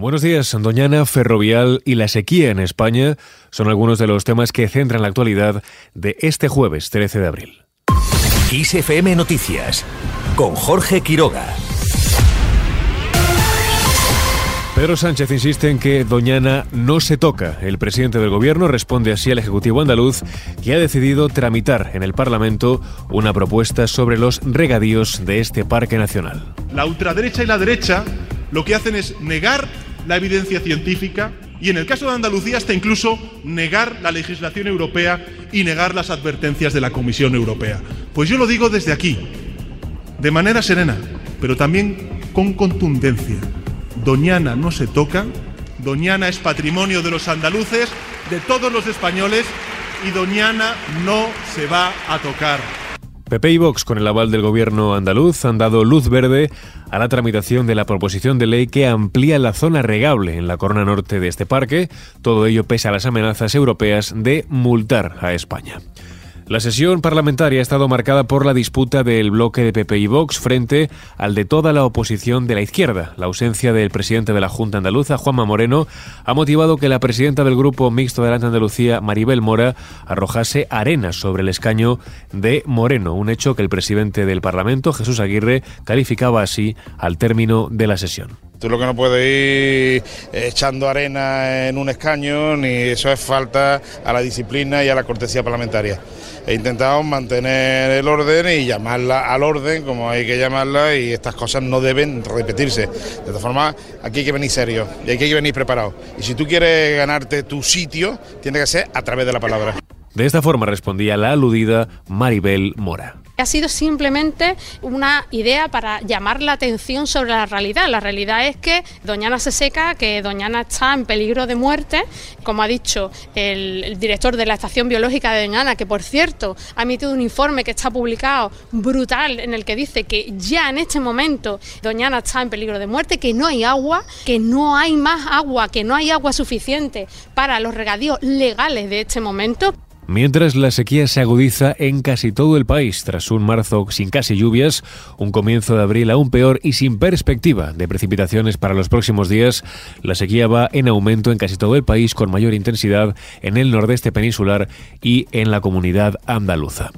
Buenos días, Doñana, Ferrovial y la sequía en España son algunos de los temas que centran la actualidad de este jueves 13 de abril. ISFM Noticias con Jorge Quiroga. Pedro Sánchez insiste en que Doñana no se toca. El presidente del gobierno responde así al Ejecutivo andaluz, que ha decidido tramitar en el Parlamento una propuesta sobre los regadíos de este parque nacional. La ultraderecha y la derecha lo que hacen es negar la evidencia científica y en el caso de Andalucía hasta incluso negar la legislación europea y negar las advertencias de la Comisión Europea. Pues yo lo digo desde aquí, de manera serena, pero también con contundencia. Doñana no se toca, Doñana es patrimonio de los andaluces, de todos los españoles, y Doñana no se va a tocar. PP y Vox, con el aval del gobierno andaluz, han dado luz verde a la tramitación de la proposición de ley que amplía la zona regable en la corona norte de este parque, todo ello pese a las amenazas europeas de multar a España. La sesión parlamentaria ha estado marcada por la disputa del bloque de PP y Vox frente al de toda la oposición de la izquierda. La ausencia del presidente de la Junta Andaluza, Juanma Moreno, ha motivado que la presidenta del Grupo Mixto de Andalucía, Maribel Mora, arrojase arena sobre el escaño de Moreno, un hecho que el presidente del Parlamento, Jesús Aguirre, calificaba así al término de la sesión. Tú lo que no puedes ir echando arena en un escaño, ni eso es falta a la disciplina y a la cortesía parlamentaria he intentado mantener el orden y llamarla al orden como hay que llamarla y estas cosas no deben repetirse. De todas formas, aquí hay que venir serio y hay que venir preparado. Y si tú quieres ganarte tu sitio, tiene que ser a través de la palabra. De esta forma respondía la aludida Maribel Mora. Ha sido simplemente una idea para llamar la atención sobre la realidad. La realidad es que Doñana se seca, que Doñana está en peligro de muerte, como ha dicho el, director de la Estación Biológica de Doñana, que por cierto ha emitido un informe que está publicado brutal en el que dice que ya en este momento Doñana está en peligro de muerte, que no hay agua, que no hay más agua, que no hay agua suficiente para los regadíos legales de este momento. Mientras la sequía se agudiza en casi todo el país tras un marzo sin casi lluvias, un comienzo de abril aún peor y sin perspectiva de precipitaciones para los próximos días, la sequía va en aumento en casi todo el país con mayor intensidad en el nordeste peninsular y en la comunidad andaluza.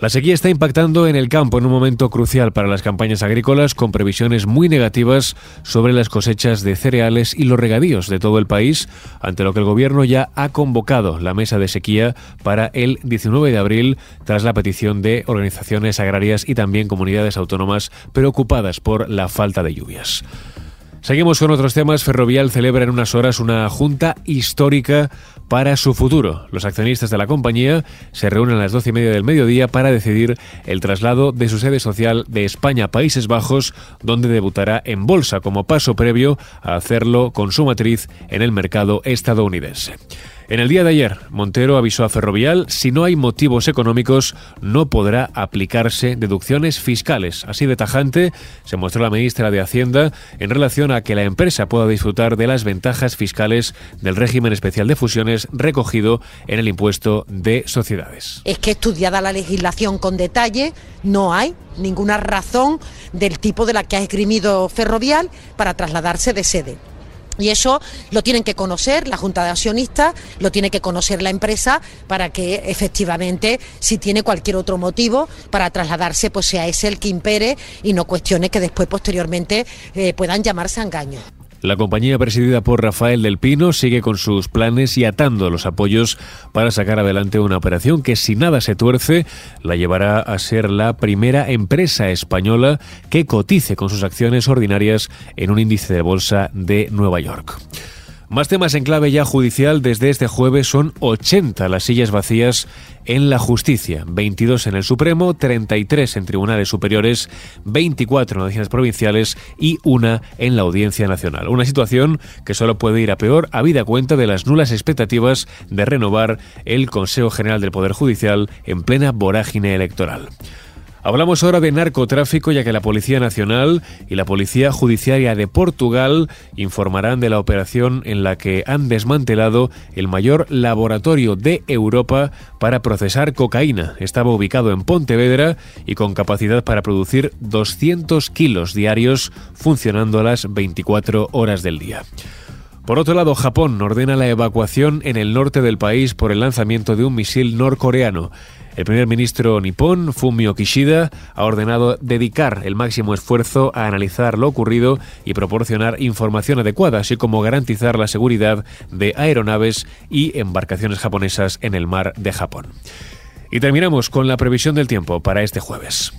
La sequía está impactando en el campo en un momento crucial para las campañas agrícolas con previsiones muy negativas sobre las cosechas de cereales y los regadíos de todo el país, ante lo que el gobierno ya ha convocado la mesa de sequía para el 19 de abril tras la petición de organizaciones agrarias y también comunidades autónomas preocupadas por la falta de lluvias. Seguimos con otros temas. Ferrovial celebra en unas horas una junta histórica para su futuro. Los accionistas de la compañía se reúnen a las doce y media del mediodía para decidir el traslado de su sede social de España a Países Bajos, donde debutará en bolsa como paso previo a hacerlo con su matriz en el mercado estadounidense. En el día de ayer, Montero avisó a Ferrovial, si no hay motivos económicos, no podrá aplicarse deducciones fiscales. Así de tajante se mostró la ministra de Hacienda en relación a que la empresa pueda disfrutar de las ventajas fiscales del régimen especial de fusiones recogido en el impuesto de sociedades. Es que estudiada la legislación con detalle, no hay ninguna razón del tipo de la que ha esgrimido Ferrovial para trasladarse de sede. Y eso lo tienen que conocer la Junta de Accionistas, lo tiene que conocer la empresa para que efectivamente, si tiene cualquier otro motivo para trasladarse, pues sea ese el que impere y no cuestiones que después posteriormente eh, puedan llamarse a engaño. La compañía presidida por Rafael del Pino sigue con sus planes y atando los apoyos para sacar adelante una operación que si nada se tuerce la llevará a ser la primera empresa española que cotice con sus acciones ordinarias en un índice de bolsa de Nueva York. Más temas en clave ya judicial. Desde este jueves son 80 las sillas vacías en la justicia, 22 en el Supremo, 33 en tribunales superiores, 24 en audiencias provinciales y una en la Audiencia Nacional. Una situación que solo puede ir a peor a vida cuenta de las nulas expectativas de renovar el Consejo General del Poder Judicial en plena vorágine electoral. Hablamos ahora de narcotráfico ya que la Policía Nacional y la Policía Judiciaria de Portugal informarán de la operación en la que han desmantelado el mayor laboratorio de Europa para procesar cocaína. Estaba ubicado en Pontevedra y con capacidad para producir 200 kilos diarios funcionando a las 24 horas del día. Por otro lado, Japón ordena la evacuación en el norte del país por el lanzamiento de un misil norcoreano. El primer ministro nipón, Fumio Kishida, ha ordenado dedicar el máximo esfuerzo a analizar lo ocurrido y proporcionar información adecuada, así como garantizar la seguridad de aeronaves y embarcaciones japonesas en el mar de Japón. Y terminamos con la previsión del tiempo para este jueves.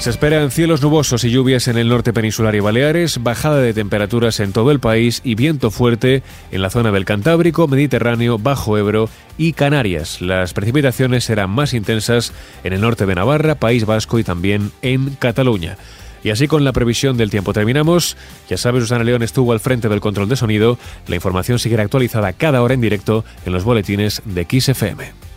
Se esperan cielos nubosos y lluvias en el norte peninsular y Baleares, bajada de temperaturas en todo el país y viento fuerte en la zona del Cantábrico, Mediterráneo, Bajo Ebro y Canarias. Las precipitaciones serán más intensas en el norte de Navarra, País Vasco y también en Cataluña. Y así con la previsión del tiempo terminamos. Ya sabes, Susana León estuvo al frente del control de sonido. La información seguirá actualizada cada hora en directo en los boletines de XFM.